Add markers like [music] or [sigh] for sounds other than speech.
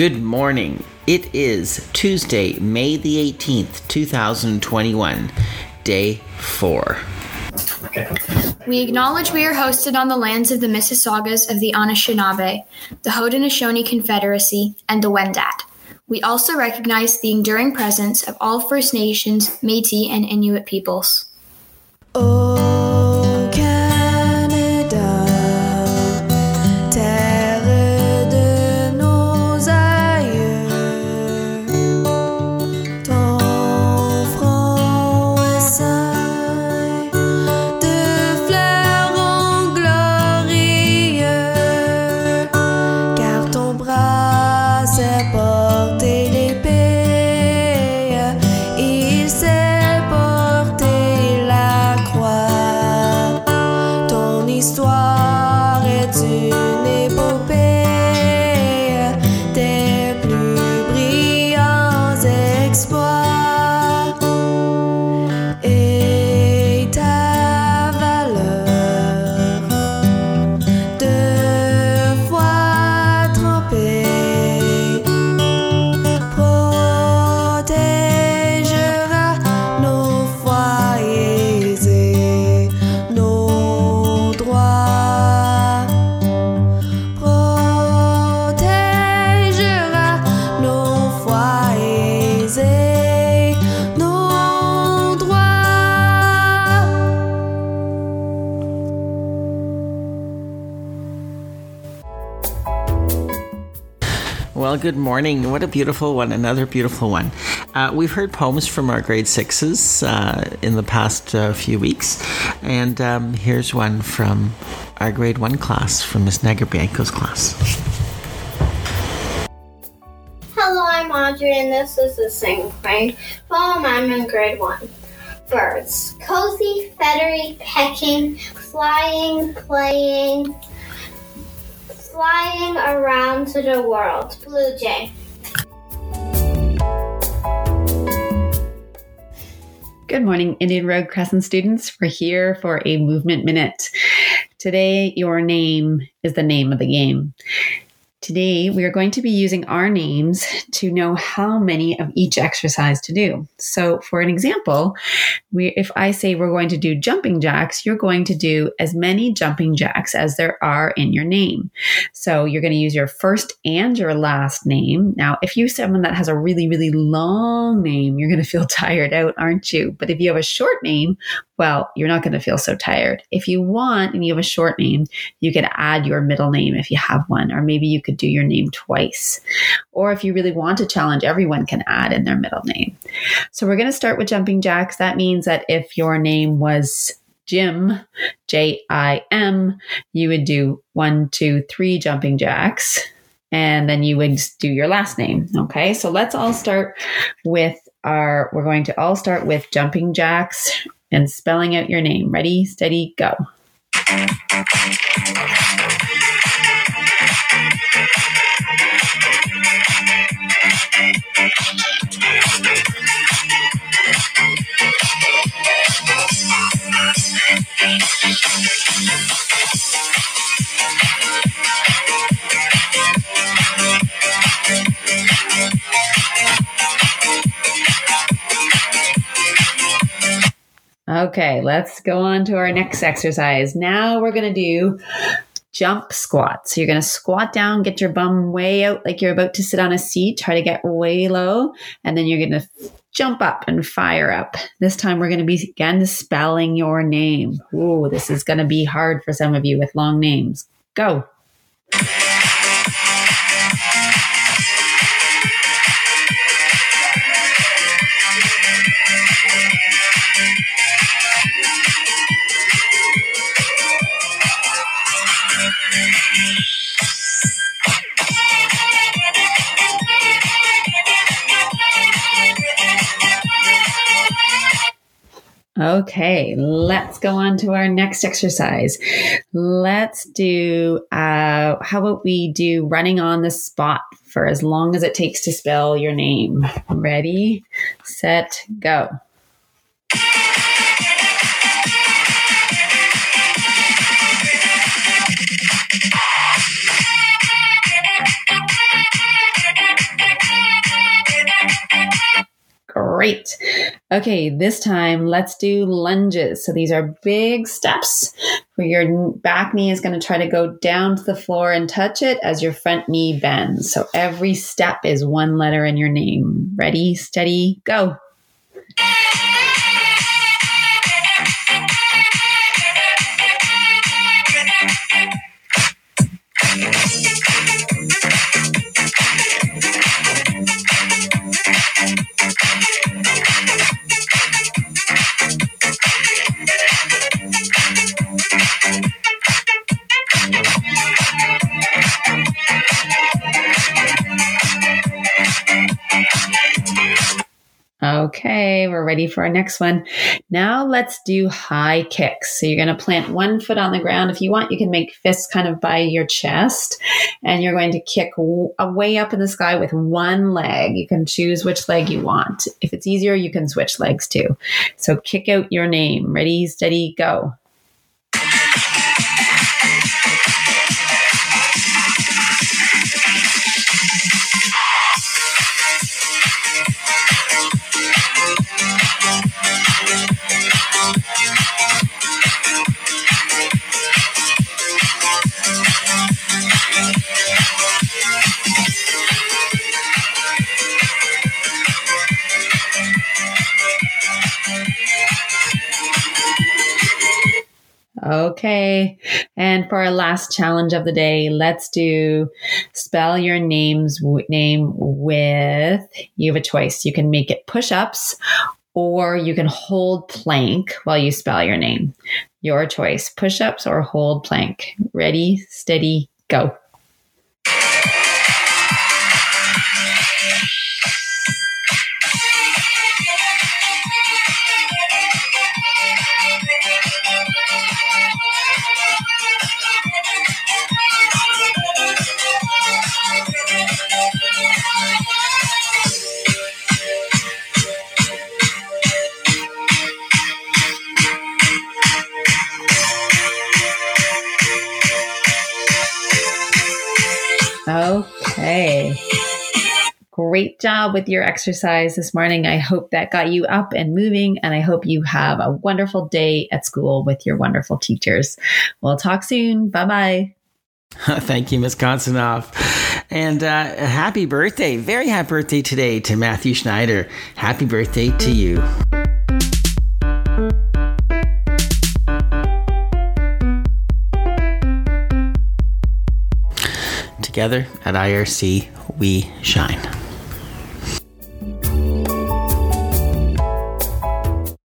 Good morning. It is Tuesday, May the 18th, 2021, day four. We acknowledge we are hosted on the lands of the Mississaugas of the Anishinaabe, the Haudenosaunee Confederacy, and the Wendat. We also recognize the enduring presence of all First Nations, Métis, and Inuit peoples. Ô Well, good morning. What a beautiful one. Another beautiful one. Uh, we've heard poems from our grade sixes uh, in the past uh, few weeks. And um, here's one from our grade one class, from Miss Negerbianco's class. Hello, I'm Audrey, and this is the sing grade poem. I'm in grade one. Birds. Cozy, feathery, pecking, flying, playing, flying around to the world. Blue jay. Good morning, Indian Road Crescent students. We're here for a movement minute. Today, your name is the name of the game. Today, we are going to be using our names to know how many of each exercise to do. So, for an example, we, if I say we're going to do jumping jacks, you're going to do as many jumping jacks as there are in your name. So, you're going to use your first and your last name. Now, if you're someone that has a really, really long name, you're going to feel [laughs] tired out, aren't you? But if you have a short name, well, you're not going to feel so tired. If you want and you have a short name, you can add your middle name if you have one, or maybe you could do your name twice. Or if you really want to challenge, everyone can add in their middle name. So we're going to start with jumping jacks. That means that if your name was Jim, J I M, you would do one, two, three jumping jacks. And then you would do your last name. Okay. So let's all start with our, we're going to all start with jumping jacks and spelling out your name. Ready, steady, go. Okay, let's go on to our next exercise. Now we're going to do jump squats. So you're going to squat down, get your bum way out like you're about to sit on a seat, try to get way low, and then you're going to jump up and fire up. This time we're going to be again spelling your name. Ooh, this is going to be hard for some of you with long names. Go. Okay, let's go on to our next exercise. Let's do, uh, how about we do running on the spot for as long as it takes to spell your name? Ready, set, go. Great. Okay, this time let's do lunges. So these are big steps where your back knee is going to try to go down to the floor and touch it as your front knee bends. So every step is one letter in your name. Ready, steady, go. Okay, we're ready for our next one. Now let's do high kicks. So you're going to plant one foot on the ground. If you want, you can make fists kind of by your chest and you're going to kick w- uh, way up in the sky with one leg. You can choose which leg you want. If it's easier, you can switch legs too. So kick out your name. Ready, steady, go. Okay. And for our last challenge of the day, let's do spell your name's w- name with you have a choice. You can make it push-ups or you can hold plank while you spell your name. Your choice. Push-ups or hold plank. Ready, steady, go. Great job with your exercise this morning. I hope that got you up and moving, and I hope you have a wonderful day at school with your wonderful teachers. We'll talk soon. Bye bye. [laughs] Thank you, Ms. Konstanov. And uh, happy birthday. Very happy birthday today to Matthew Schneider. Happy birthday to you. Together at IRC, we shine.